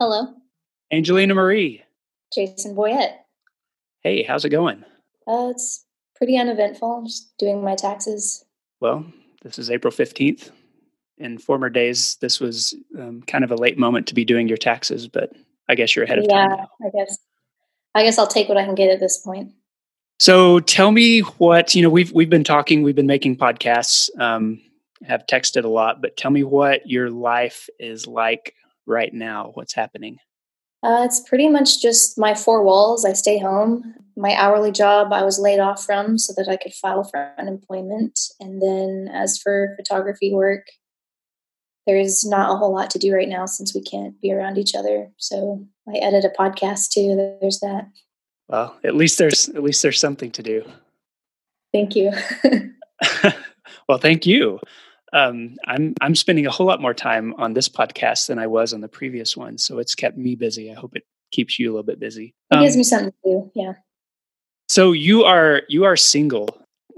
Hello. Angelina Marie. Jason Boyett. Hey, how's it going? Uh, it's pretty uneventful. I'm just doing my taxes. Well, this is April 15th. In former days, this was um, kind of a late moment to be doing your taxes, but I guess you're ahead of yeah, time. Now. I guess. I guess I'll take what I can get at this point. So tell me what, you know, we've we've been talking, we've been making podcasts, um, have texted a lot, but tell me what your life is like right now. What's happening? Uh, it's pretty much just my four walls. I stay home. My hourly job I was laid off from so that I could file for unemployment. And then as for photography work, there's not a whole lot to do right now since we can't be around each other. So I edit a podcast too. There's that. Well, at least there's at least there's something to do. Thank you. well, thank you um, I'm I'm spending a whole lot more time on this podcast than I was on the previous one, so it's kept me busy. I hope it keeps you a little bit busy. It um, gives me something to do. Yeah. So you are you are single.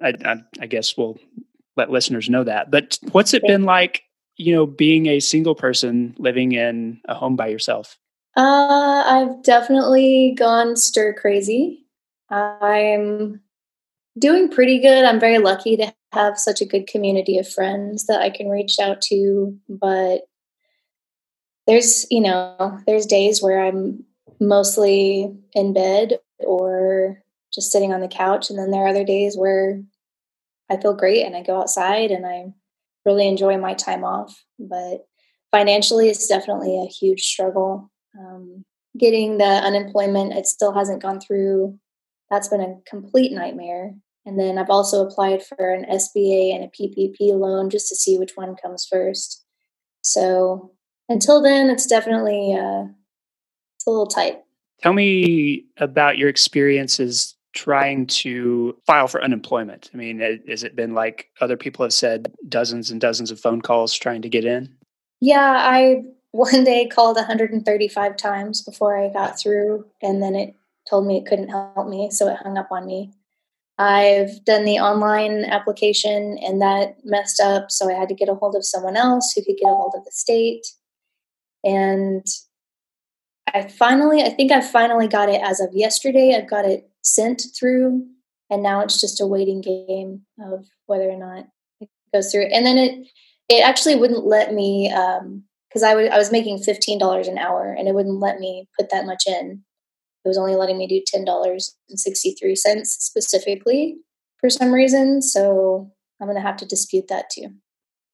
I, I, I guess we'll let listeners know that. But what's it been like? You know, being a single person living in a home by yourself. Uh, I've definitely gone stir crazy. I'm doing pretty good. I'm very lucky to have such a good community of friends that I can reach out to, but there's, you know, there's days where I'm mostly in bed or just sitting on the couch and then there are other days where I feel great and I go outside and I really enjoy my time off, but financially it's definitely a huge struggle. Um, getting the unemployment, it still hasn't gone through that's been a complete nightmare. And then I've also applied for an SBA and a PPP loan just to see which one comes first. So until then, it's definitely uh, it's a little tight. Tell me about your experiences trying to file for unemployment. I mean, has it been like other people have said, dozens and dozens of phone calls trying to get in? Yeah, I one day called 135 times before I got through, and then it told me it couldn't help me, so it hung up on me. I've done the online application and that messed up, so I had to get a hold of someone else who could get a hold of the state. And I finally, I think I finally got it as of yesterday. I've got it sent through, and now it's just a waiting game of whether or not it goes through. And then it, it actually wouldn't let me because um, I, w- I was making fifteen dollars an hour, and it wouldn't let me put that much in it was only letting me do $10.63 specifically for some reason. So I'm going to have to dispute that too.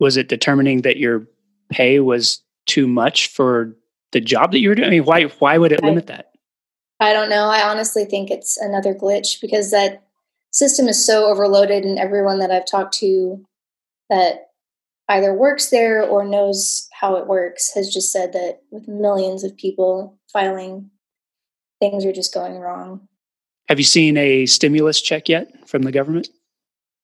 Was it determining that your pay was too much for the job that you were doing? I mean, why, why would it limit that? I don't know. I honestly think it's another glitch because that system is so overloaded and everyone that I've talked to that either works there or knows how it works has just said that with millions of people filing things are just going wrong. Have you seen a stimulus check yet from the government?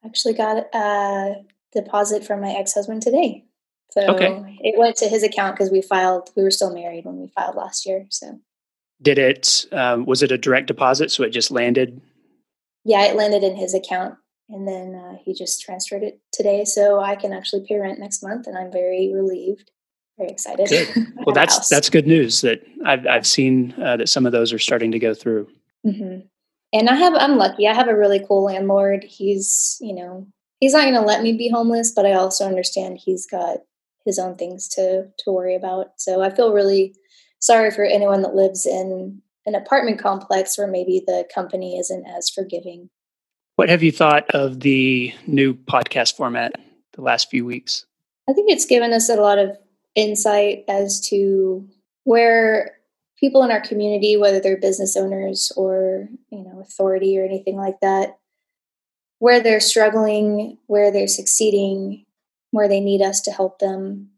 Actually, got a deposit from my ex husband today. So okay. it went to his account because we filed. We were still married when we filed last year. So did it? Um, was it a direct deposit? So it just landed. Yeah, it landed in his account, and then uh, he just transferred it today. So I can actually pay rent next month, and I'm very relieved very excited. Good. Well, that's that's good news that I've I've seen uh, that some of those are starting to go through. Mm-hmm. And I have I'm lucky. I have a really cool landlord. He's you know he's not going to let me be homeless, but I also understand he's got his own things to to worry about. So I feel really sorry for anyone that lives in an apartment complex where maybe the company isn't as forgiving. What have you thought of the new podcast format the last few weeks? I think it's given us a lot of insight as to where people in our community, whether they're business owners or you know authority or anything like that, where they're struggling, where they're succeeding, where they need us to help them.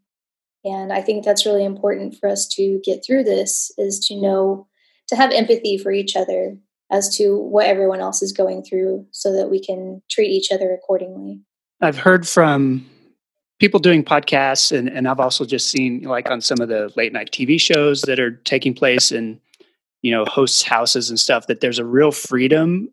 And I think that's really important for us to get through this is to know to have empathy for each other as to what everyone else is going through so that we can treat each other accordingly. I've heard from people doing podcasts and, and i've also just seen like on some of the late night tv shows that are taking place in you know hosts houses and stuff that there's a real freedom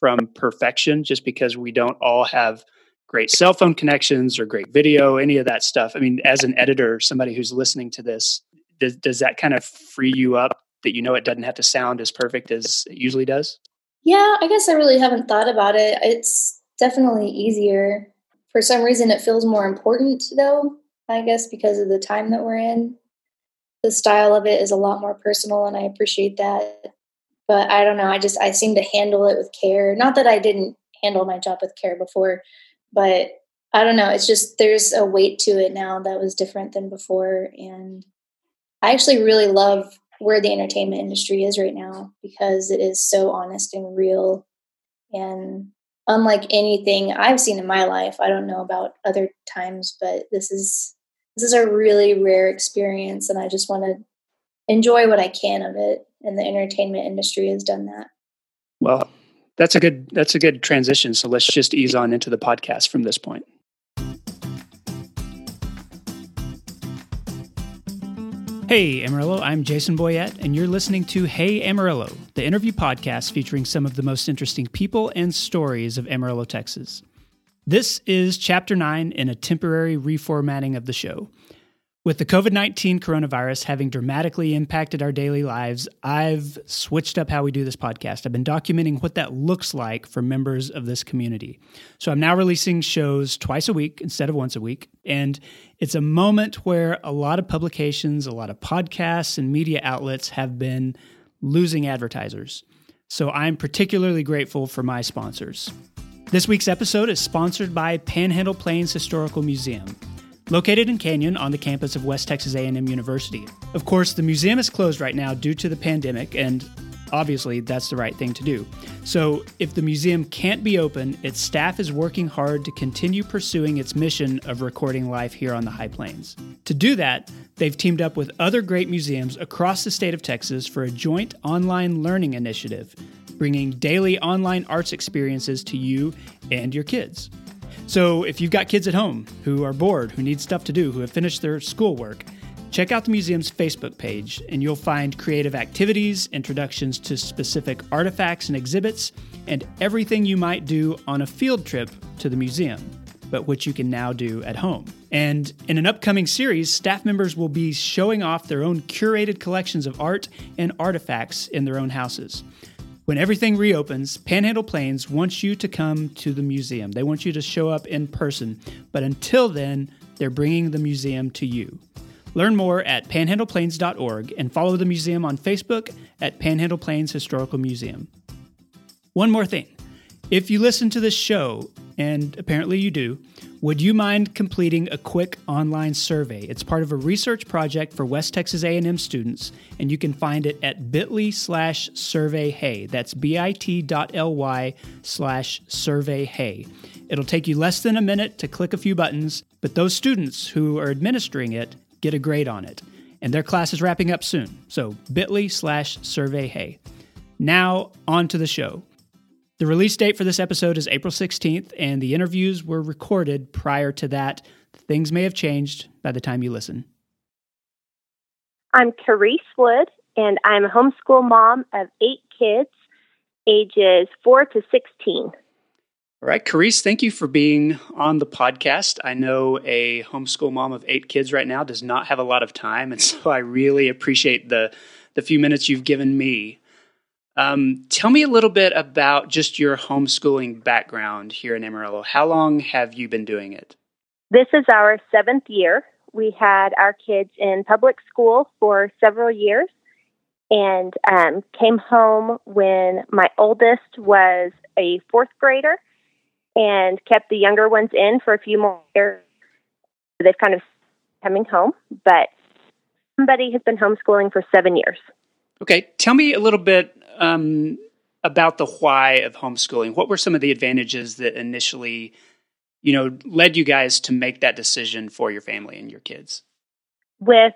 from perfection just because we don't all have great cell phone connections or great video any of that stuff i mean as an editor somebody who's listening to this does, does that kind of free you up that you know it doesn't have to sound as perfect as it usually does? Yeah, I guess I really haven't thought about it. It's definitely easier. For some reason, it feels more important, though, I guess, because of the time that we're in. The style of it is a lot more personal, and I appreciate that. But I don't know. I just, I seem to handle it with care. Not that I didn't handle my job with care before, but I don't know. It's just, there's a weight to it now that was different than before. And I actually really love where the entertainment industry is right now because it is so honest and real and unlike anything I've seen in my life. I don't know about other times, but this is this is a really rare experience and I just want to enjoy what I can of it and the entertainment industry has done that. Well, that's a good that's a good transition. So let's just ease on into the podcast from this point. Hey Amarillo, I'm Jason Boyett, and you're listening to Hey Amarillo, the interview podcast featuring some of the most interesting people and stories of Amarillo, Texas. This is chapter 9 in a temporary reformatting of the show. With the COVID 19 coronavirus having dramatically impacted our daily lives, I've switched up how we do this podcast. I've been documenting what that looks like for members of this community. So I'm now releasing shows twice a week instead of once a week. And it's a moment where a lot of publications, a lot of podcasts, and media outlets have been losing advertisers. So I'm particularly grateful for my sponsors. This week's episode is sponsored by Panhandle Plains Historical Museum located in Canyon on the campus of West Texas A&M University. Of course, the museum is closed right now due to the pandemic and obviously that's the right thing to do. So, if the museum can't be open, its staff is working hard to continue pursuing its mission of recording life here on the High Plains. To do that, they've teamed up with other great museums across the state of Texas for a joint online learning initiative, bringing daily online arts experiences to you and your kids. So if you've got kids at home who are bored, who need stuff to do, who have finished their schoolwork, check out the museum's Facebook page and you'll find creative activities, introductions to specific artifacts and exhibits, and everything you might do on a field trip to the museum, but which you can now do at home. And in an upcoming series, staff members will be showing off their own curated collections of art and artifacts in their own houses. When everything reopens, Panhandle Plains wants you to come to the museum. They want you to show up in person. But until then, they're bringing the museum to you. Learn more at panhandleplains.org and follow the museum on Facebook at Panhandle Plains Historical Museum. One more thing. If you listen to this show, and apparently you do, would you mind completing a quick online survey? It's part of a research project for West Texas A&M students, and you can find it at bit.ly slash surveyhey. That's bit.ly slash surveyhey. It'll take you less than a minute to click a few buttons, but those students who are administering it get a grade on it. And their class is wrapping up soon, so bit.ly slash surveyhey. Now, on to the show. The release date for this episode is April 16th, and the interviews were recorded prior to that. Things may have changed by the time you listen. I'm Carice Wood, and I'm a homeschool mom of eight kids, ages 4 to 16. All right, Carice, thank you for being on the podcast. I know a homeschool mom of eight kids right now does not have a lot of time, and so I really appreciate the the few minutes you've given me um, tell me a little bit about just your homeschooling background here in Amarillo. How long have you been doing it? This is our seventh year. We had our kids in public school for several years and um, came home when my oldest was a fourth grader and kept the younger ones in for a few more years. They've kind of coming home, but somebody has been homeschooling for seven years. Okay, tell me a little bit um, about the why of homeschooling. What were some of the advantages that initially, you know, led you guys to make that decision for your family and your kids? With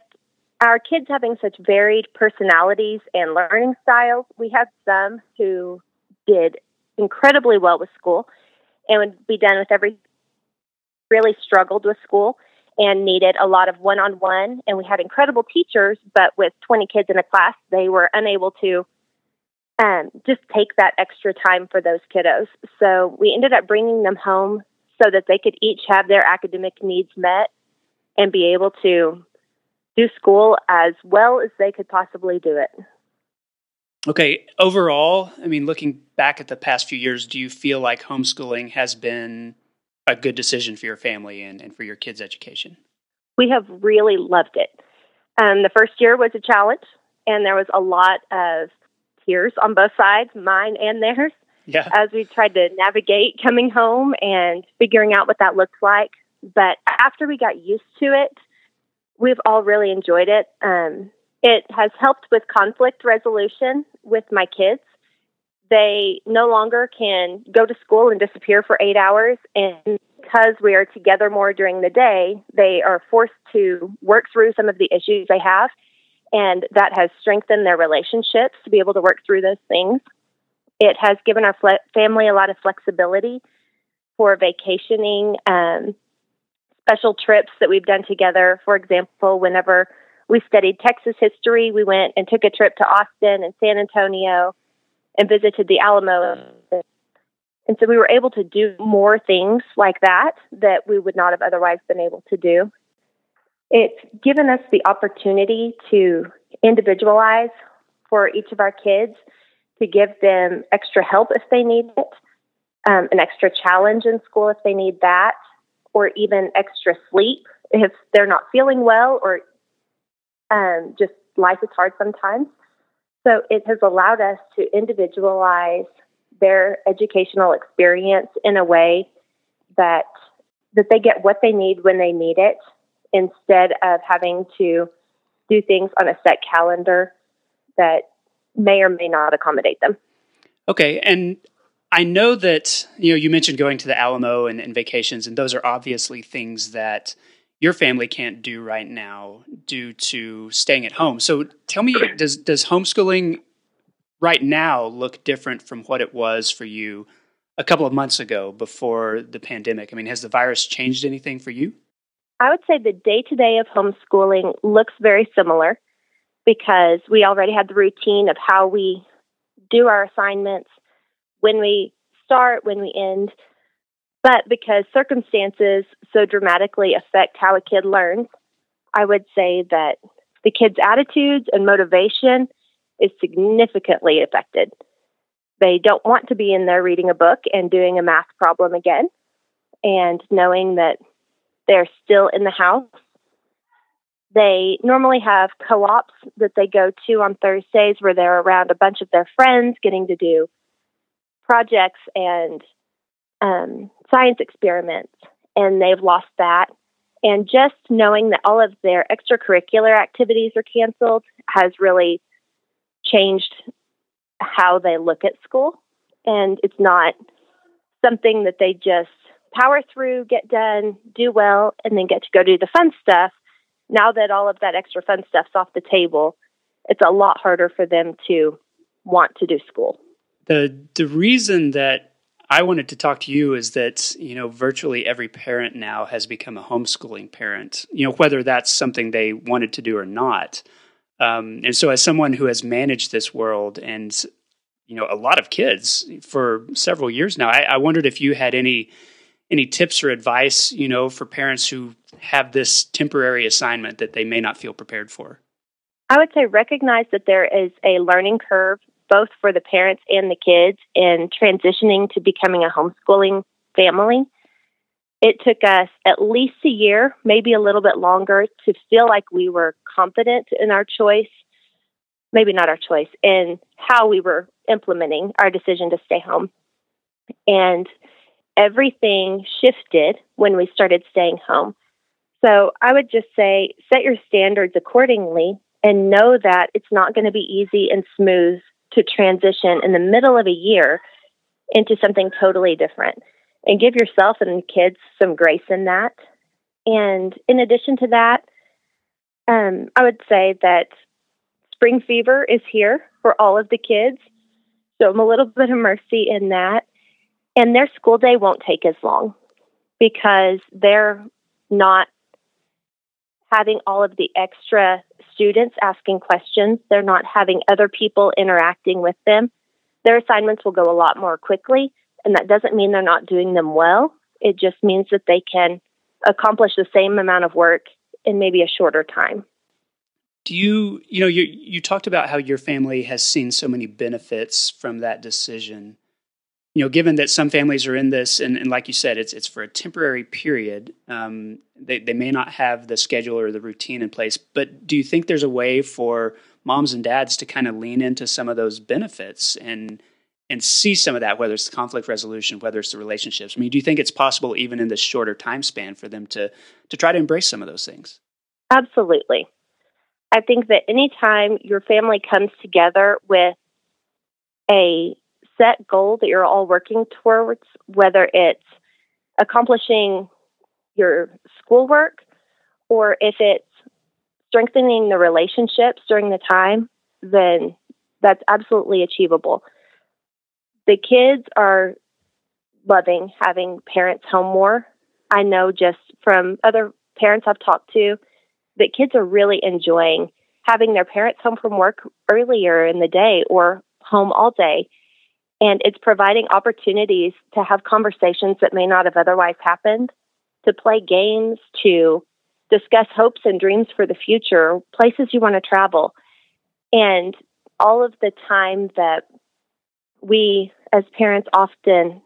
our kids having such varied personalities and learning styles, we had some who did incredibly well with school and would be done with every really struggled with school and needed a lot of one-on-one and we had incredible teachers but with 20 kids in a class they were unable to um, just take that extra time for those kiddos. So we ended up bringing them home so that they could each have their academic needs met and be able to do school as well as they could possibly do it. Okay, overall, I mean, looking back at the past few years, do you feel like homeschooling has been a good decision for your family and, and for your kids' education? We have really loved it. Um, the first year was a challenge, and there was a lot of tears on both sides, mine and theirs, yeah. as we tried to navigate coming home and figuring out what that looks like. But after we got used to it, we've all really enjoyed it. Um, it has helped with conflict resolution with my kids. They no longer can go to school and disappear for eight hours. And because we are together more during the day, they are forced to work through some of the issues they have. And that has strengthened their relationships to be able to work through those things. It has given our fle- family a lot of flexibility for vacationing, um, special trips that we've done together. For example, whenever we studied Texas history, we went and took a trip to Austin and San Antonio and visited the Alamo. And so we were able to do more things like that that we would not have otherwise been able to do. It's given us the opportunity to individualize for each of our kids, to give them extra help if they need it, um, an extra challenge in school if they need that, or even extra sleep if they're not feeling well, or um, just life is hard sometimes. So it has allowed us to individualize their educational experience in a way that that they get what they need when they need it instead of having to do things on a set calendar that may or may not accommodate them. Okay, and I know that you know you mentioned going to the Alamo and, and vacations, and those are obviously things that your family can't do right now due to staying at home. So tell me, does does homeschooling right now look different from what it was for you a couple of months ago before the pandemic? I mean, has the virus changed anything for you? I would say the day to day of homeschooling looks very similar because we already had the routine of how we do our assignments, when we start, when we end. But because circumstances so dramatically affect how a kid learns, I would say that the kid's attitudes and motivation is significantly affected. They don't want to be in there reading a book and doing a math problem again, and knowing that they're still in the house. They normally have co ops that they go to on Thursdays where they're around a bunch of their friends getting to do projects and um, science experiments, and they've lost that. And just knowing that all of their extracurricular activities are canceled has really changed how they look at school. And it's not something that they just power through, get done, do well, and then get to go do the fun stuff. Now that all of that extra fun stuff's off the table, it's a lot harder for them to want to do school. The the reason that I wanted to talk to you is that, you know, virtually every parent now has become a homeschooling parent, you know, whether that's something they wanted to do or not. Um, and so, as someone who has managed this world and, you know, a lot of kids for several years now, I, I wondered if you had any any tips or advice, you know, for parents who have this temporary assignment that they may not feel prepared for? I would say recognize that there is a learning curve both for the parents and the kids in transitioning to becoming a homeschooling family. It took us at least a year, maybe a little bit longer, to feel like we were confident in our choice, maybe not our choice, in how we were implementing our decision to stay home. And everything shifted when we started staying home. So I would just say set your standards accordingly and know that it's not going to be easy and smooth to transition in the middle of a year into something totally different. And give yourself and the kids some grace in that. And in addition to that, um, I would say that spring fever is here for all of the kids. So I'm a little bit of mercy in that. And their school day won't take as long because they're not having all of the extra students asking questions. They're not having other people interacting with them. Their assignments will go a lot more quickly, and that doesn't mean they're not doing them well. It just means that they can accomplish the same amount of work in maybe a shorter time. Do you, you know, you you talked about how your family has seen so many benefits from that decision. You know, given that some families are in this, and, and like you said, it's it's for a temporary period. Um, they they may not have the schedule or the routine in place. But do you think there's a way for moms and dads to kind of lean into some of those benefits and and see some of that, whether it's the conflict resolution, whether it's the relationships. I mean, do you think it's possible even in this shorter time span for them to to try to embrace some of those things? Absolutely. I think that anytime your family comes together with a set goal that you're all working towards, whether it's accomplishing your schoolwork or if it's strengthening the relationships during the time, then that's absolutely achievable the kids are loving having parents home more. I know just from other parents I've talked to that kids are really enjoying having their parents home from work earlier in the day or home all day. And it's providing opportunities to have conversations that may not have otherwise happened, to play games, to discuss hopes and dreams for the future, places you want to travel. And all of the time that we as parents often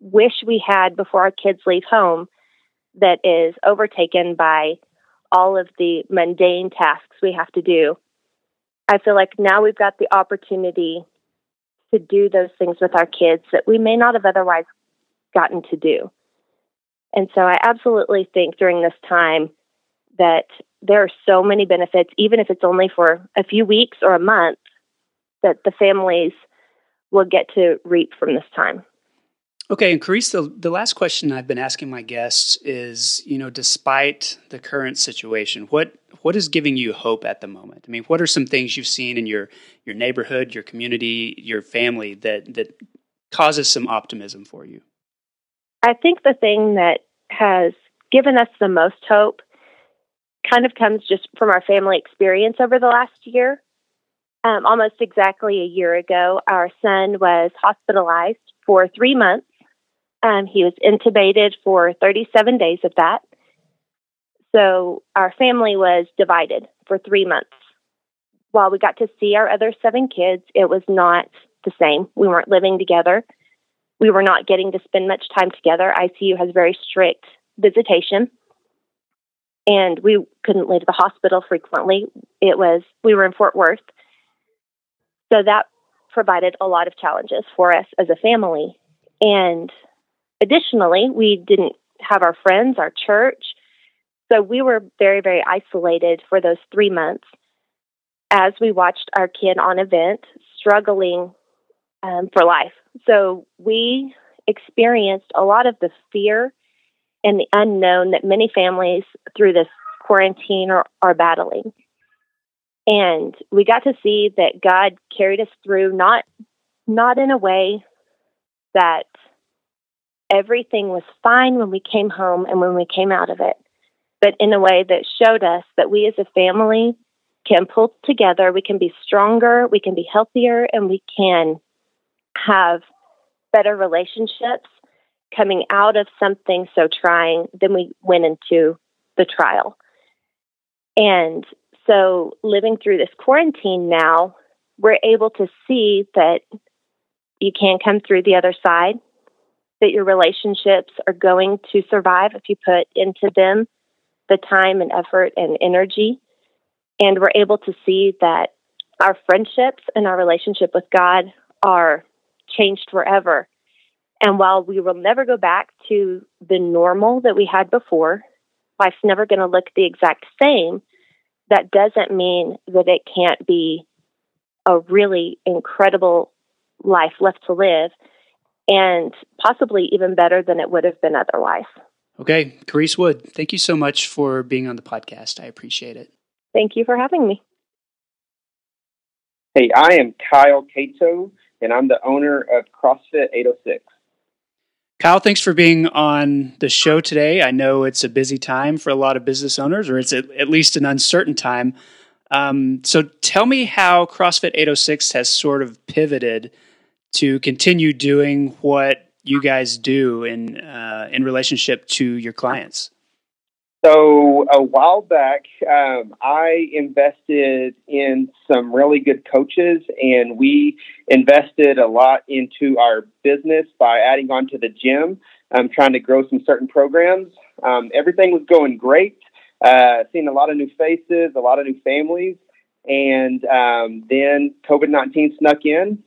wish we had before our kids leave home that is overtaken by all of the mundane tasks we have to do. I feel like now we've got the opportunity to do those things with our kids that we may not have otherwise gotten to do. And so I absolutely think during this time that there are so many benefits, even if it's only for a few weeks or a month, that the families will get to reap from this time. Okay, and Carice, the, the last question I've been asking my guests is, you know, despite the current situation, what what is giving you hope at the moment? I mean, what are some things you've seen in your your neighborhood, your community, your family that that causes some optimism for you? I think the thing that has given us the most hope kind of comes just from our family experience over the last year. Um, almost exactly a year ago, our son was hospitalized for three months. Um, he was intubated for 37 days of that. So our family was divided for three months. While we got to see our other seven kids, it was not the same. We weren't living together. We were not getting to spend much time together. ICU has very strict visitation. And we couldn't leave the hospital frequently. It was, we were in Fort Worth. So that provided a lot of challenges for us as a family. And additionally, we didn't have our friends, our church. So we were very, very isolated for those three months as we watched our kid on event struggling um, for life. So we experienced a lot of the fear and the unknown that many families through this quarantine are, are battling. And we got to see that God carried us through not not in a way that everything was fine when we came home and when we came out of it, but in a way that showed us that we as a family can pull together, we can be stronger, we can be healthier, and we can have better relationships coming out of something so trying than we went into the trial. And so living through this quarantine now, we're able to see that you can come through the other side, that your relationships are going to survive if you put into them the time and effort and energy. And we're able to see that our friendships and our relationship with God are changed forever. And while we will never go back to the normal that we had before, life's never going to look the exact same that doesn't mean that it can't be a really incredible life left to live and possibly even better than it would have been otherwise. Okay, Carice Wood, thank you so much for being on the podcast. I appreciate it. Thank you for having me. Hey, I am Kyle Cato, and I'm the owner of CrossFit 806. Kyle, thanks for being on the show today. I know it's a busy time for a lot of business owners, or it's at, at least an uncertain time. Um, so tell me how CrossFit 806 has sort of pivoted to continue doing what you guys do in uh, in relationship to your clients. So a while back, um, I invested in some really good coaches, and we invested a lot into our business by adding on to the gym, um, trying to grow some certain programs. Um, everything was going great. Uh, seeing a lot of new faces, a lot of new families, and um, then COVID nineteen snuck in,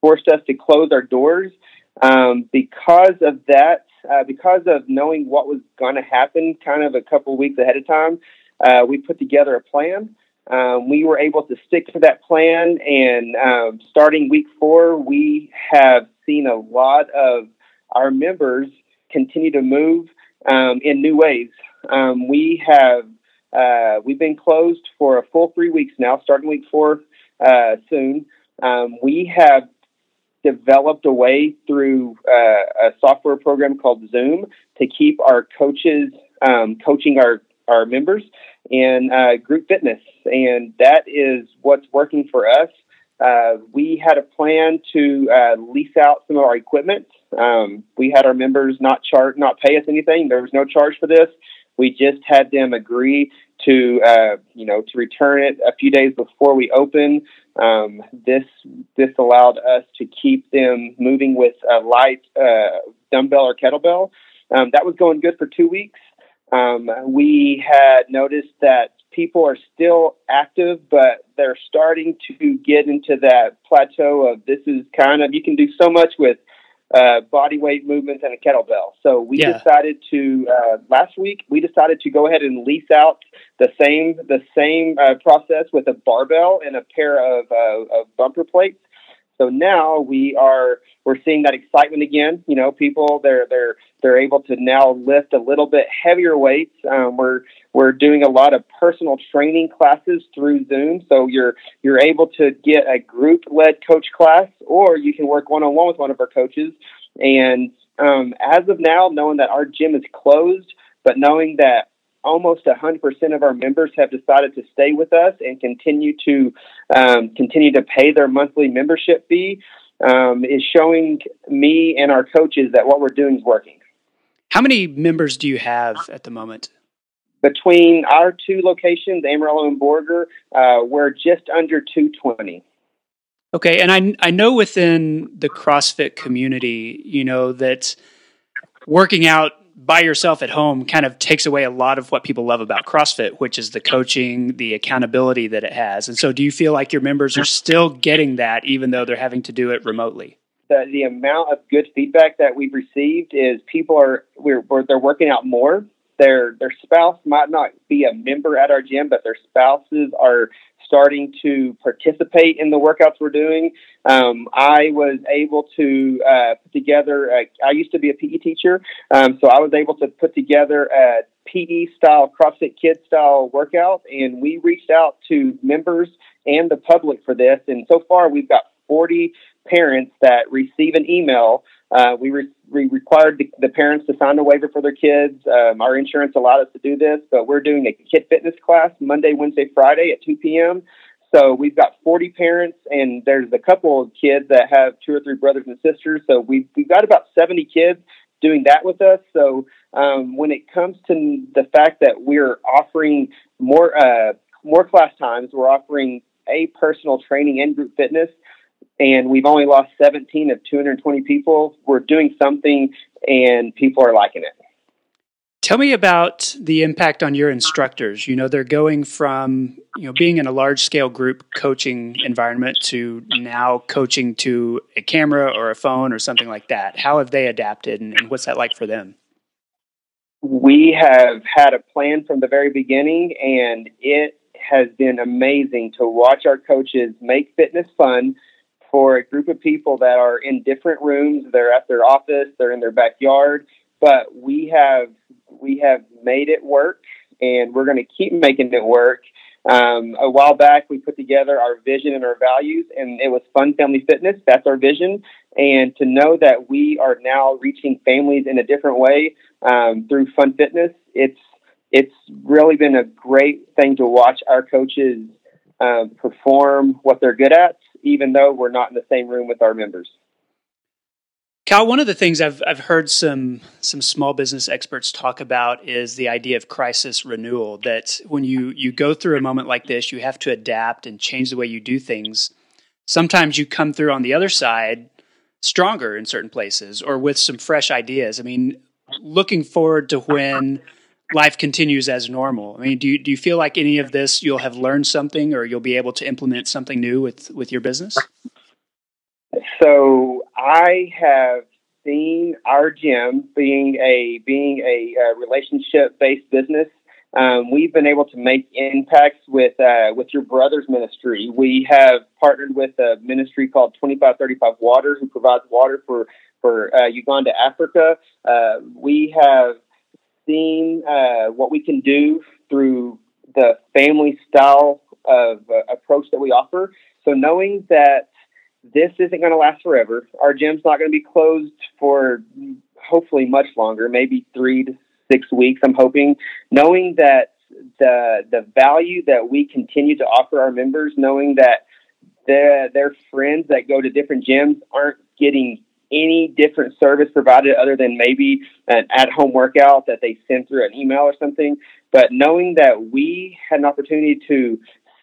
forced us to close our doors. Um, because of that, uh, because of knowing what was going to happen kind of a couple weeks ahead of time, uh, we put together a plan. Um, we were able to stick to that plan, and um, starting week four, we have seen a lot of our members continue to move um, in new ways. Um, we have uh, we've been closed for a full three weeks now, starting week four uh, soon. Um, we have developed a way through uh, a software program called Zoom to keep our coaches um, coaching our, our members in uh, group fitness. And that is what's working for us. Uh, we had a plan to uh, lease out some of our equipment. Um, we had our members not charge, not pay us anything. There was no charge for this. We just had them agree to, uh, you know, to return it a few days before we open. Um, this this allowed us to keep them moving with a light uh, dumbbell or kettlebell. Um, that was going good for two weeks. Um, we had noticed that people are still active, but they're starting to get into that plateau of this is kind of you can do so much with uh, body weight movements and a kettlebell. So we yeah. decided to uh, last week we decided to go ahead and lease out the same the same uh, process with a barbell and a pair of, uh, of bumper plates. So now we are we're seeing that excitement again. You know, people they're they're they're able to now lift a little bit heavier weights. Um, we're we're doing a lot of personal training classes through Zoom, so you're you're able to get a group led coach class, or you can work one on one with one of our coaches. And um, as of now, knowing that our gym is closed, but knowing that almost 100% of our members have decided to stay with us and continue to um, continue to pay their monthly membership fee um, is showing me and our coaches that what we're doing is working. How many members do you have at the moment? Between our two locations, Amarillo and Borger, uh, we're just under 220. Okay, and I I know within the CrossFit community, you know that working out by yourself at home kind of takes away a lot of what people love about CrossFit, which is the coaching, the accountability that it has. And so, do you feel like your members are still getting that, even though they're having to do it remotely? The, the amount of good feedback that we've received is people are we're, we're they're working out more. Their their spouse might not be a member at our gym, but their spouses are starting to participate in the workouts we're doing. Um, I was able to uh, put together, a, I used to be a PE teacher, um, so I was able to put together a PE style, CrossFit Kid style workout, and we reached out to members and the public for this. And so far, we've got 40 parents that receive an email. Uh, we, re- we required the, the, parents to sign a waiver for their kids. Um, our insurance allowed us to do this, but we're doing a kid fitness class Monday, Wednesday, Friday at 2 p.m. So we've got 40 parents, and there's a couple of kids that have two or three brothers and sisters. So we've, we've got about 70 kids doing that with us. So um, when it comes to the fact that we're offering more uh, more class times, we're offering a personal training and group fitness and we've only lost 17 of 220 people. We're doing something, and people are liking it. Tell me about the impact on your instructors. You know, they're going from you know being in a large scale group coaching environment to now coaching to a camera or a phone or something like that. How have they adapted, and, and what's that like for them? We have had a plan from the very beginning, and it has been amazing to watch our coaches make fitness fun for a group of people that are in different rooms. They're at their office, they're in their backyard, but we have we have made it work, and we're going to keep making it work. Um, a while back, we put together our vision and our values, and it was fun family fitness. That's our vision, and to know that we are now reaching families in a different way um, through fun fitness, it's it's really been a great thing to watch our coaches um, perform what they're good at even though we're not in the same room with our members. Cal, one of the things I've I've heard some some small business experts talk about is the idea of crisis renewal. That when you you go through a moment like this, you have to adapt and change the way you do things. Sometimes you come through on the other side stronger in certain places or with some fresh ideas. I mean, looking forward to when life continues as normal. I mean, do you, do you feel like any of this you'll have learned something or you'll be able to implement something new with with your business? So I have seen our gym being a being a, relationship based business. Um, we've been able to make impacts with uh, with your brother's ministry. We have partnered with a ministry called Twenty Five Thirty Five Water, who provides water for for uh, Uganda, Africa. Uh, we have seen uh, what we can do through the family style of uh, approach that we offer. So knowing that this isn't going to last forever, our gym's not going to be closed for hopefully much longer, maybe three to six weeks. I'm hoping, knowing that the the value that we continue to offer our members, knowing that their their friends that go to different gyms aren't getting any different service provided other than maybe an at home workout that they send through an email or something. But knowing that we had an opportunity to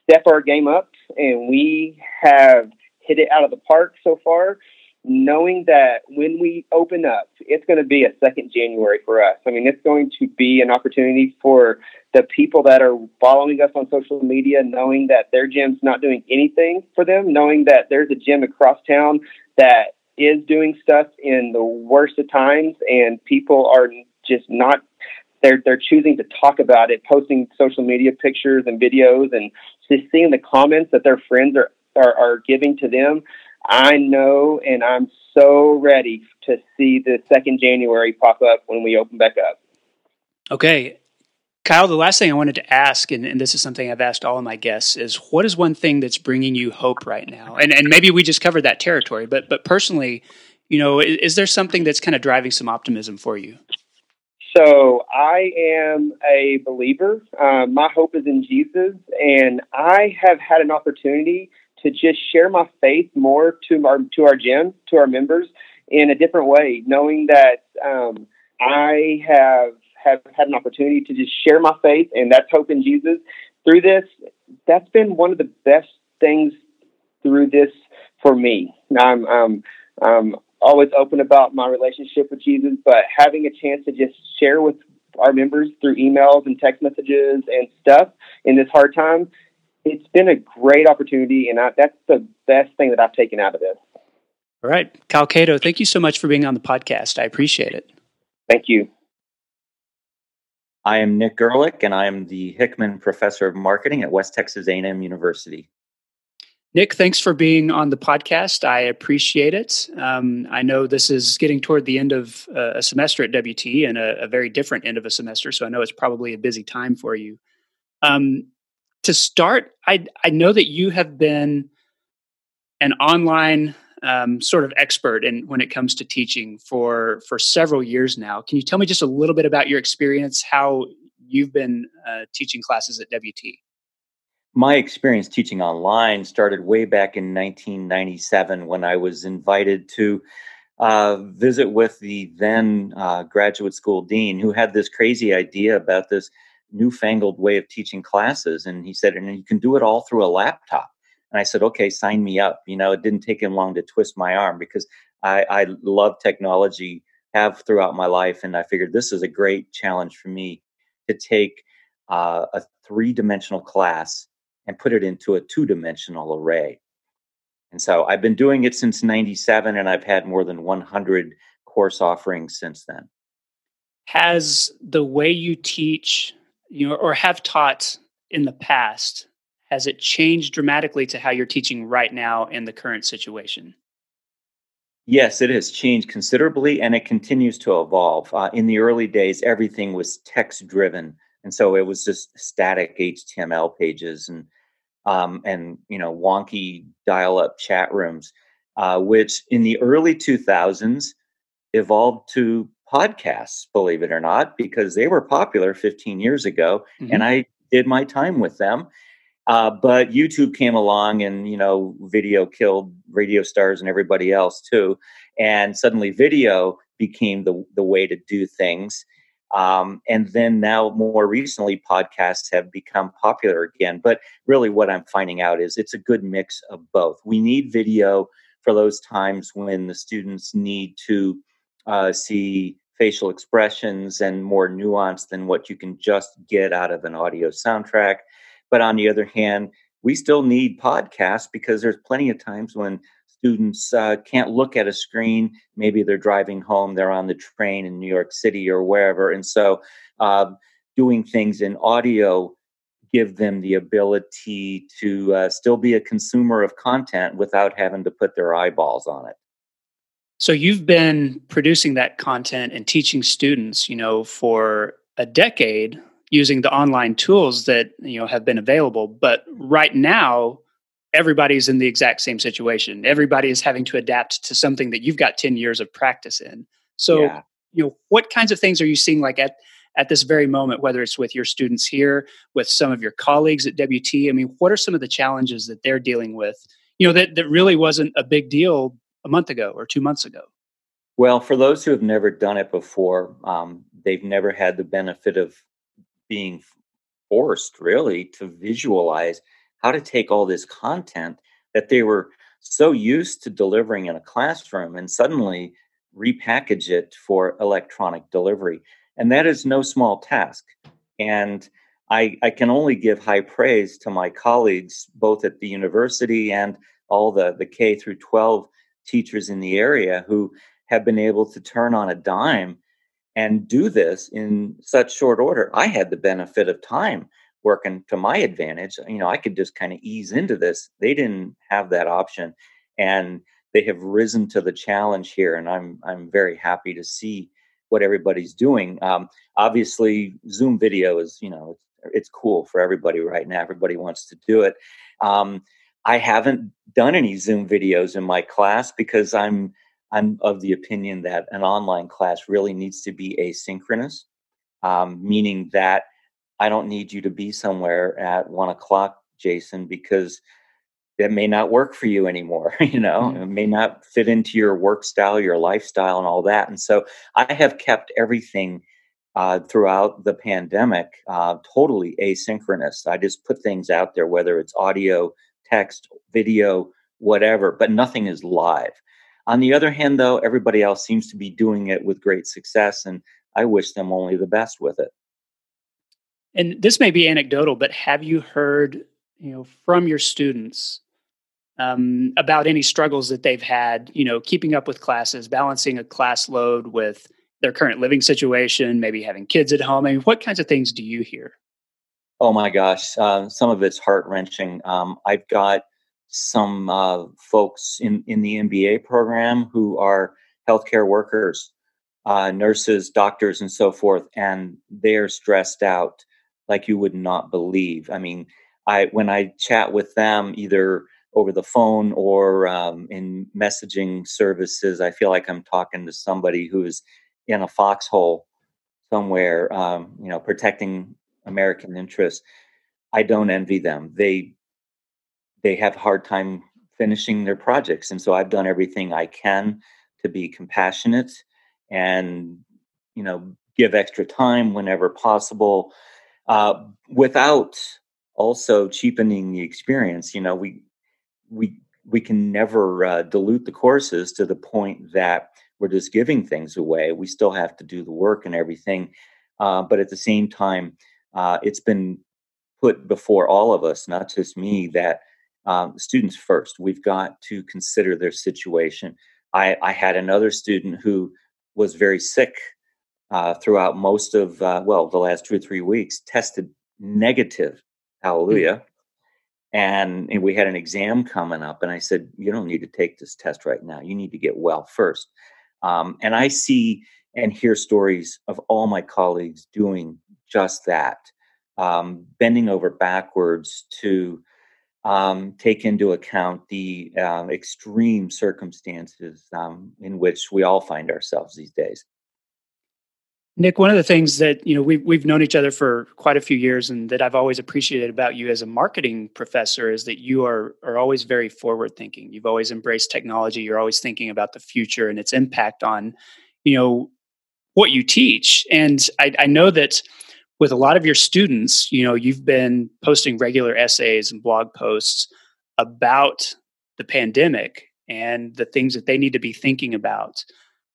step our game up and we have hit it out of the park so far, knowing that when we open up, it's going to be a second January for us. I mean, it's going to be an opportunity for the people that are following us on social media, knowing that their gym's not doing anything for them, knowing that there's a gym across town that is doing stuff in the worst of times, and people are just not. They're they're choosing to talk about it, posting social media pictures and videos, and just seeing the comments that their friends are are, are giving to them. I know, and I'm so ready to see the second January pop up when we open back up. Okay, Kyle, the last thing I wanted to ask, and, and, this is something I've asked all of my guests, is what is one thing that's bringing you hope right now? And and maybe we just covered that territory, but but personally, you know, is, is there something that's kind of driving some optimism for you? So I am a believer. Um, my hope is in Jesus, and I have had an opportunity to just share my faith more to our to our gym, to our members, in a different way, knowing that um, I have have had an opportunity to just share my faith, and that's hope in Jesus. Through this, that's been one of the best things through this for me. I'm, um, I'm always open about my relationship with Jesus, but having a chance to just share with our members through emails and text messages and stuff in this hard time, it's been a great opportunity, and I, that's the best thing that I've taken out of this. All right, Cal Cato, thank you so much for being on the podcast. I appreciate it. Thank you. I am Nick Gerlich, and I am the Hickman Professor of Marketing at West Texas A&M University. Nick, thanks for being on the podcast. I appreciate it. Um, I know this is getting toward the end of uh, a semester at WT and a, a, very different end of a semester, so I know it's probably a busy time for you. Um, to start, I, I know that you have been an online um, sort of expert in when it comes to teaching for for several years now. Can you tell me just a little bit about your experience, how you've been uh, teaching classes at WT? My experience teaching online started way back in 1997 when I was invited to uh, visit with the then uh, graduate school dean, who had this crazy idea about this newfangled way of teaching classes, and he said, "And you can do it all through a laptop." And I said, okay, sign me up. You know, it didn't take him long to twist my arm because I, I love technology, have throughout my life. And I figured this is a great challenge for me to take uh, a three dimensional class and put it into a two dimensional array. And so I've been doing it since 97, and I've had more than 100 course offerings since then. Has the way you teach, you know, or have taught in the past, has it changed dramatically to how you're teaching right now in the current situation? Yes, it has changed considerably and it continues to evolve. Uh, in the early days, everything was text driven. And so it was just static HTML pages and um, and you know wonky dial-up chat rooms, uh, which in the early 2000s evolved to podcasts. Believe it or not, because they were popular 15 years ago, mm-hmm. and I did my time with them. Uh, but YouTube came along and, you know, video killed radio stars and everybody else too. and suddenly video became the the way to do things. Um, and then now, more recently, podcasts have become popular again. But really, what I'm finding out is it's a good mix of both. We need video for those times when the students need to uh, see facial expressions and more nuance than what you can just get out of an audio soundtrack. But on the other hand, we still need podcasts because there's plenty of times when students uh, can't look at a screen. Maybe they're driving home, they're on the train in New York City or wherever. And so uh, doing things in audio give them the ability to uh, still be a consumer of content without having to put their eyeballs on it. So you've been producing that content and teaching students, you know, for a decade using the online tools that, you know, have been available, but right now everybody's in the exact same situation. Everybody is having to adapt to something that you've got 10 years of practice in. So, yeah. you know, what kinds of things are you seeing like at at this very moment, whether it's with your students here, with some of your colleagues at WT? I mean, what are some of the challenges that they're dealing with? You know, that, that really wasn't a big deal a month ago or two months ago? Well, for those who have never done it before, um, they've never had the benefit of being forced really to visualize how to take all this content that they were so used to delivering in a classroom and suddenly repackage it for electronic delivery. And that is no small task. And I, I can only give high praise to my colleagues, both at the university and all the, the K through 12 teachers in the area who have been able to turn on a dime and do this in such short order. I had the benefit of time working to my advantage. You know, I could just kind of ease into this. They didn't have that option. And they have risen to the challenge here. And I'm I'm very happy to see what everybody's doing. Um, obviously, Zoom video is, you know, it's, it's cool for everybody right now. Everybody wants to do it. Um, I haven't done any Zoom videos in my class because I'm I'm of the opinion that an online class really needs to be asynchronous, um, meaning that I don't need you to be somewhere at one o'clock, Jason, because that may not work for you anymore. you know, mm-hmm. it may not fit into your work style, your lifestyle, and all that. And so I have kept everything uh, throughout the pandemic uh, totally asynchronous. I just put things out there, whether it's audio, text, video, whatever, but nothing is live. On the other hand, though, everybody else seems to be doing it with great success, and I wish them only the best with it. And this may be anecdotal, but have you heard, you know, from your students um, about any struggles that they've had, you know, keeping up with classes, balancing a class load with their current living situation, maybe having kids at home? I mean, what kinds of things do you hear? Oh my gosh, uh, some of it's heart wrenching. Um, I've got some uh, folks in, in the MBA program who are healthcare workers, uh, nurses, doctors, and so forth, and they're stressed out like you would not believe. I mean, I when I chat with them either over the phone or um, in messaging services, I feel like I'm talking to somebody who's in a foxhole somewhere, um, you know, protecting American interests. I don't envy them. They they have a hard time finishing their projects, and so I've done everything I can to be compassionate and you know give extra time whenever possible, uh, without also cheapening the experience. You know, we we we can never uh, dilute the courses to the point that we're just giving things away. We still have to do the work and everything, uh, but at the same time, uh, it's been put before all of us, not just me, that um, students first. We've got to consider their situation. I, I had another student who was very sick uh, throughout most of, uh, well, the last two or three weeks, tested negative. Mm. Hallelujah. Mm-hmm. And, and we had an exam coming up, and I said, You don't need to take this test right now. You need to get well first. Um, and I see and hear stories of all my colleagues doing just that, um, bending over backwards to um, take into account the uh, extreme circumstances um, in which we all find ourselves these days. Nick, one of the things that you know we've we've known each other for quite a few years, and that I've always appreciated about you as a marketing professor is that you are are always very forward thinking. You've always embraced technology. You're always thinking about the future and its impact on, you know, what you teach. And I, I know that with a lot of your students, you know, you've been posting regular essays and blog posts about the pandemic and the things that they need to be thinking about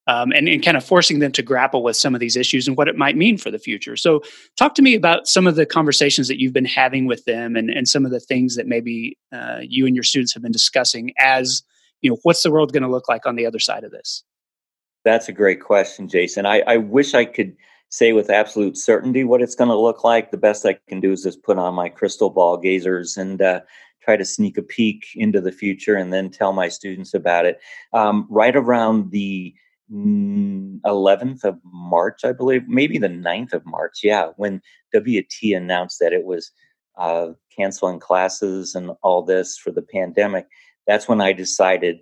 um, and, and kind of forcing them to grapple with some of these issues and what it might mean for the future. So, talk to me about some of the conversations that you've been having with them and, and some of the things that maybe uh, you and your students have been discussing as, you know, what's the world going to look like on the other side of this? That's a great question, Jason. I, I wish I could say with absolute certainty what it's going to look like. The best I can do is just put on my crystal ball gazers and uh, try to sneak a peek into the future and then tell my students about it. Um, right around the 11th mm, of March, I believe, maybe the 9th of March. Yeah, when WT announced that it was uh, canceling classes and all this for the pandemic, that's when I decided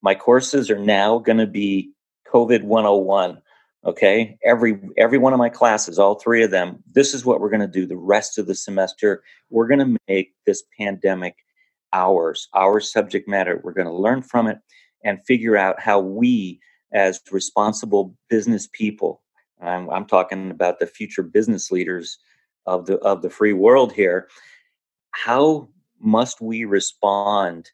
my courses are now going to be COVID 101. Okay, every every one of my classes, all three of them, this is what we're going to do the rest of the semester. We're going to make this pandemic ours, our subject matter. We're going to learn from it and figure out how we as responsible business people. I'm, I'm talking about the future business leaders of the of the free world here. How must we respond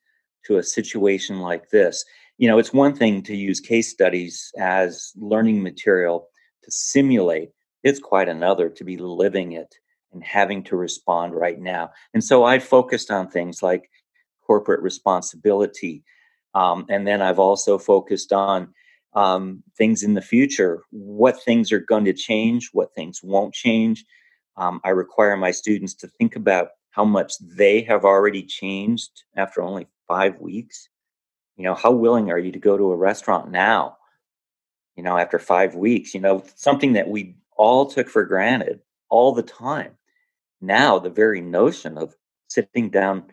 to a situation like this? You know, it's one thing to use case studies as learning material to simulate. It's quite another to be living it and having to respond right now. And so I focused on things like corporate responsibility. Um, and then I've also focused on um, things in the future, what things are going to change, what things won't change. Um, I require my students to think about how much they have already changed after only five weeks. You know, how willing are you to go to a restaurant now? You know, after five weeks, you know, something that we all took for granted all the time. Now, the very notion of sitting down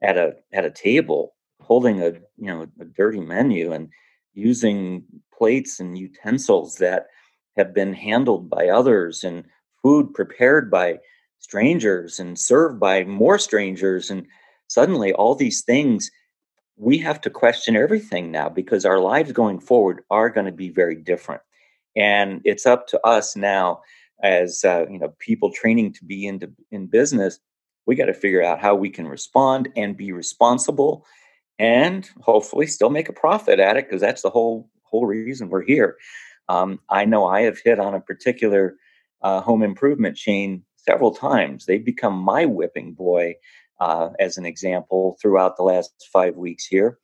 at a at a table, holding a you know a dirty menu and using plates and utensils that have been handled by others and food prepared by strangers and served by more strangers and suddenly all these things we have to question everything now because our lives going forward are going to be very different and it's up to us now as uh, you know people training to be into in business we got to figure out how we can respond and be responsible and hopefully still make a profit at it because that's the whole whole reason we're here. Um, I know I have hit on a particular uh, home improvement chain several times. They've become my whipping boy, uh, as an example, throughout the last five weeks here.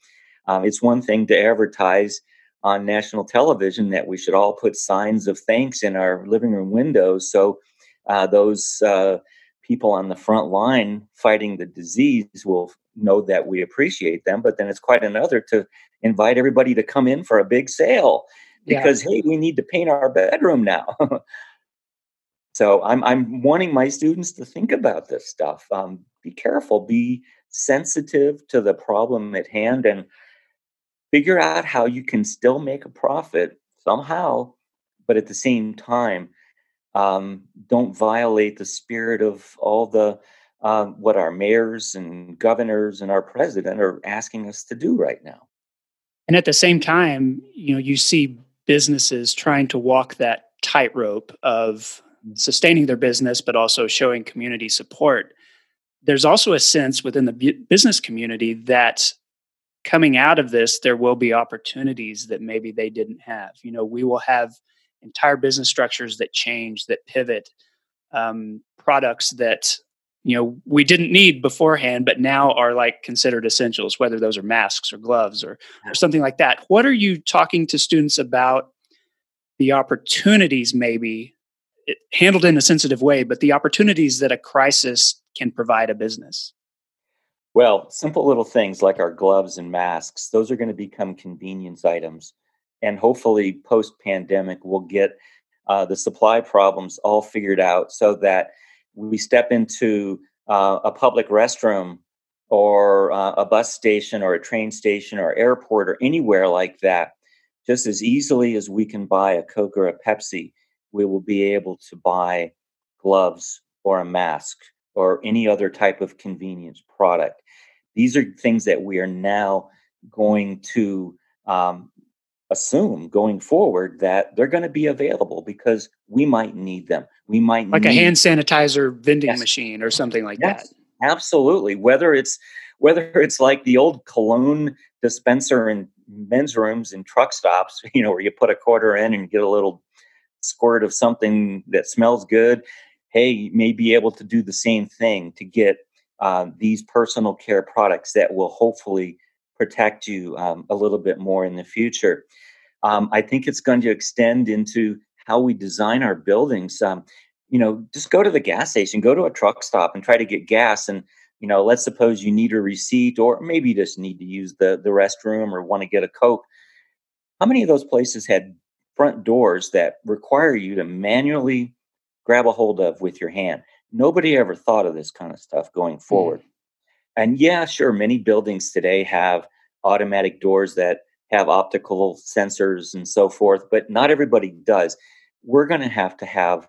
Um, it's one thing to advertise on national television that we should all put signs of thanks in our living room windows so uh, those uh, people on the front line fighting the disease will know that we appreciate them. But then it's quite another to invite everybody to come in for a big sale because yeah. hey, we need to paint our bedroom now. so I'm I'm wanting my students to think about this stuff. Um, be careful, be sensitive to the problem at hand, and figure out how you can still make a profit somehow, but at the same time um, don't violate the spirit of all the uh, what our mayors and governors and our president are asking us to do right now. And at the same time, you know, you see businesses trying to walk that tightrope of. Sustaining their business, but also showing community support. There's also a sense within the business community that coming out of this, there will be opportunities that maybe they didn't have. You know, we will have entire business structures that change, that pivot, um, products that you know we didn't need beforehand, but now are like considered essentials, whether those are masks or gloves or or something like that. What are you talking to students about? The opportunities, maybe handled in a sensitive way, but the opportunities that a crisis can provide a business. Well, simple little things like our gloves and masks, those are going to become convenience items and hopefully post pandemic we'll get uh, the supply problems all figured out so that we step into uh, a public restroom or uh, a bus station or a train station or airport or anywhere like that just as easily as we can buy a coke or a pepsi we will be able to buy gloves or a mask or any other type of convenience product. These are things that we are now going to um, assume going forward that they're going to be available because we might need them. We might like a hand sanitizer vending yes. machine or something like yes, that. Absolutely. Whether it's whether it's like the old cologne dispenser in men's rooms and truck stops, you know, where you put a quarter in and get a little squirt of something that smells good. Hey, you may be able to do the same thing to get uh, these personal care products that will hopefully protect you um, a little bit more in the future. Um, I think it's going to extend into how we design our buildings. Um, you know, just go to the gas station, go to a truck stop, and try to get gas. And you know, let's suppose you need a receipt, or maybe you just need to use the the restroom or want to get a coke. How many of those places had front doors that require you to manually grab a hold of with your hand? Nobody ever thought of this kind of stuff going hmm. forward. Mm. And yeah, sure, many buildings today have automatic doors that have optical sensors and so forth, but not everybody does. We're going to have to have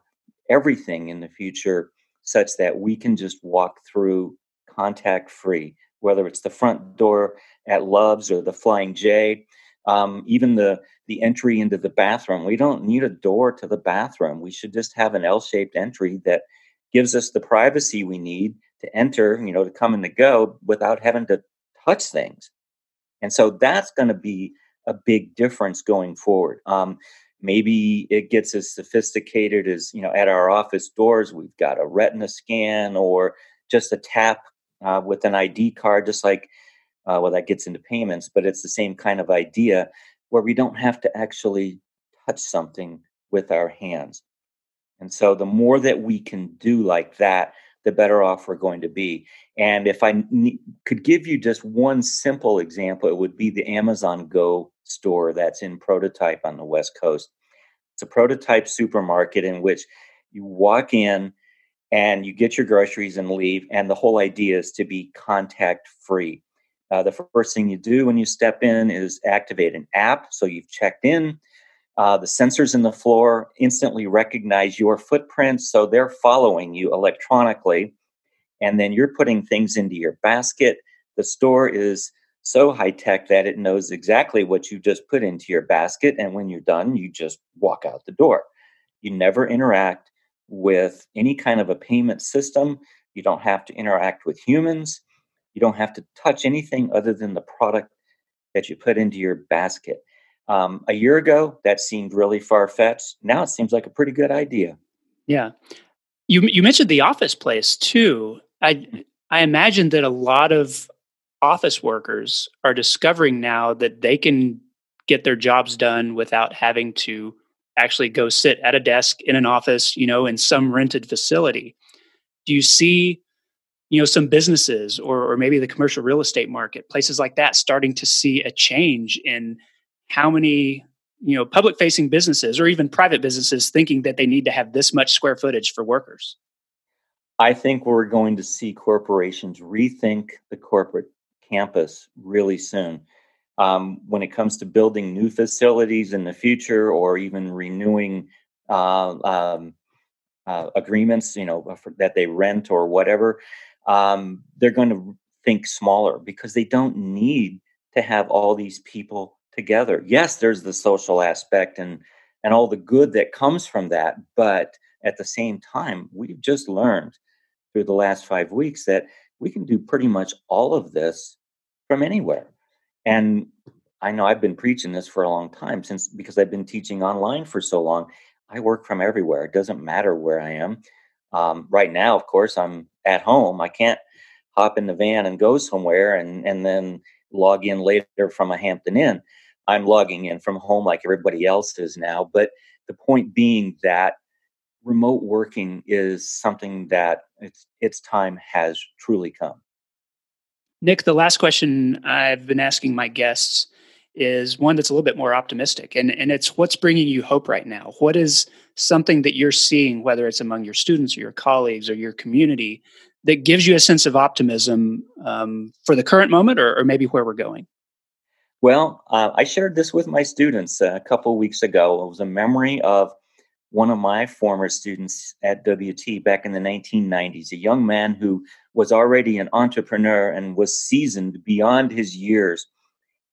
everything in the future such that we can just walk through contact free, whether it's the front door at Love's or the Flying J, um, even the the entry into the bathroom. We don't need a door to the bathroom. We should just have an L-shaped entry that gives us the privacy we need to enter, you know, to come and to go without having to touch things. And so that's going to be a big difference going forward. Um, maybe it gets as sophisticated as, you know, at our office doors, we've got a retina scan or just a tap uh, with an ID card, just like, uh, well, that gets into payments, but it's the same kind of idea where we don't have to actually touch something with our hands. And so the more that we can do like that, the better off we're going to be. And if I ne- could give you just one simple example, it would be the Amazon Go store that's in prototype on the West Coast. It's a prototype supermarket in which you walk in and you get your groceries and leave. And the whole idea is to be contact free. Uh, the first thing you do when you step in is activate an app. So you've checked in. Uh, the sensors in the floor instantly recognize your footprints, so they're following you electronically. And then you're putting things into your basket. The store is so high tech that it knows exactly what you just put into your basket. And when you're done, you just walk out the door. You never interact with any kind of a payment system. You don't have to interact with humans. You don't have to touch anything other than the product that you put into your basket. Um, a year ago, that seemed really far fetched. Now it seems like a pretty good idea. Yeah, you you mentioned the office place too. I mm. I imagine that a lot of office workers are discovering now that they can get their jobs done without having to actually go sit at a desk in an office, you know, in some rented facility. Do you see, you know, some businesses or, or maybe the commercial real estate market, places like that, starting to see a change in how many you know public facing businesses or even private businesses thinking that they need to have this much square footage for workers. I think we're going to see corporations rethink the corporate campus really soon. Um, when it comes to building new facilities in the future or even renewing uh, um, uh, agreements you know that they rent or whatever um, they're going to think smaller because they don't need to have all these people together. Yes, there's the social aspect and and all the good that comes from that, but at the same time, we've just learned through the last 5 weeks that we can do pretty much all of this from anywhere. And I know I've been preaching this for a long time since because I've been teaching online for so long. I work from everywhere. It doesn't matter where I am. Um, right now, of course, I'm at home. I can't hop in the van and go somewhere and and then log in later from a Hampton Inn. I'm logging in from home like everybody else is now. But the point being that remote working is something that its its time has truly come. Nick, the last question I've been asking my guests is one that's a little bit more optimistic and, and it's what's bringing you hope right now what is something that you're seeing whether it's among your students or your colleagues or your community that gives you a sense of optimism um, for the current moment or, or maybe where we're going well, uh, I shared this with my students a couple weeks ago. It was a memory of one of my former students at WT back in the 1990s, a young man who was already an entrepreneur and was seasoned beyond his years.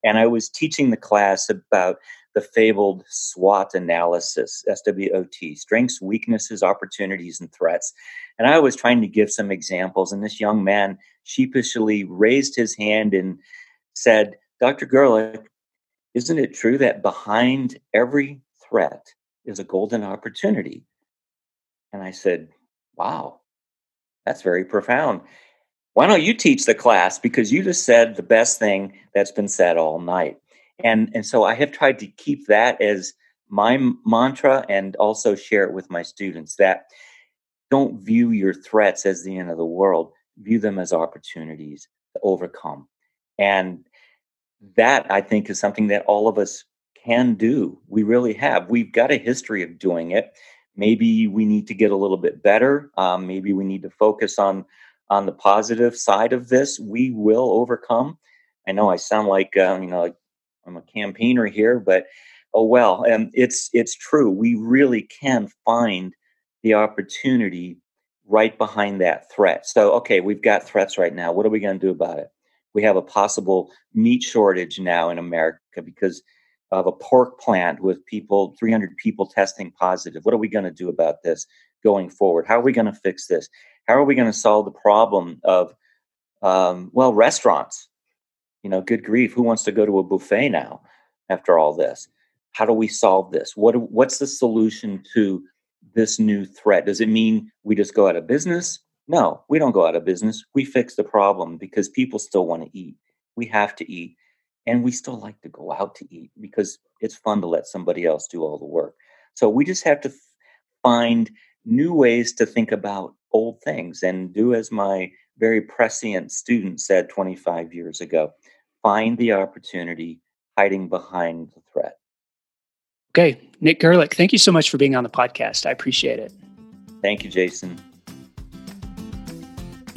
And I was teaching the class about the fabled SWOT analysis, SWOT, strengths, weaknesses, opportunities, and threats. And I was trying to give some examples. And this young man sheepishly raised his hand and said, Dr. Gerlich, isn't it true that behind every threat is a golden opportunity? And I said, Wow, that's very profound. Why don't you teach the class? Because you just said the best thing that's been said all night. And, and so I have tried to keep that as my mantra and also share it with my students that don't view your threats as the end of the world, view them as opportunities to overcome. And that I think is something that all of us can do. We really have. We've got a history of doing it. Maybe we need to get a little bit better. Um, maybe we need to focus on on the positive side of this. We will overcome. I know I sound like um, you know I'm a campaigner here, but oh well. And um, it's it's true. We really can find the opportunity right behind that threat. So okay, we've got threats right now. What are we going to do about it? We have a possible meat shortage now in America because of a pork plant with people, 300 people testing positive. What are we going to do about this going forward? How are we going to fix this? How are we going to solve the problem of, um, well, restaurants? You know, good grief, who wants to go to a buffet now after all this? How do we solve this? What what's the solution to this new threat? Does it mean we just go out of business? No, we don't go out of business. We fix the problem because people still want to eat. We have to eat. And we still like to go out to eat because it's fun to let somebody else do all the work. So we just have to f- find new ways to think about old things and do as my very prescient student said 25 years ago find the opportunity hiding behind the threat. Okay. Nick Gerlich, thank you so much for being on the podcast. I appreciate it. Thank you, Jason.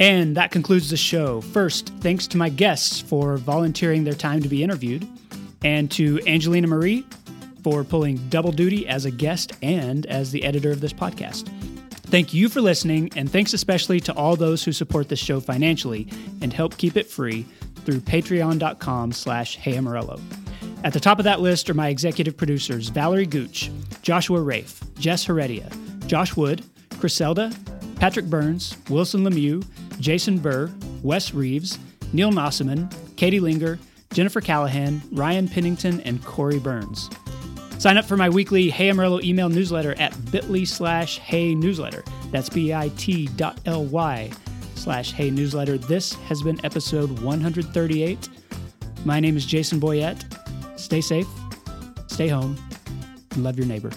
And that concludes the show. First, thanks to my guests for volunteering their time to be interviewed, and to Angelina Marie for pulling double duty as a guest and as the editor of this podcast. Thank you for listening, and thanks especially to all those who support this show financially and help keep it free through patreon.com slash heyamarillo. At the top of that list are my executive producers Valerie Gooch, Joshua Rafe, Jess Heredia, Josh Wood, Criselda, Patrick Burns, Wilson Lemieux, Jason Burr, Wes Reeves, Neil Nossaman, Katie Linger, Jennifer Callahan, Ryan Pennington, and Corey Burns. Sign up for my weekly Hey Amarillo email newsletter at bit.ly slash hey newsletter. That's bit.ly slash hey newsletter. This has been episode 138. My name is Jason Boyett. Stay safe, stay home, and love your neighbor.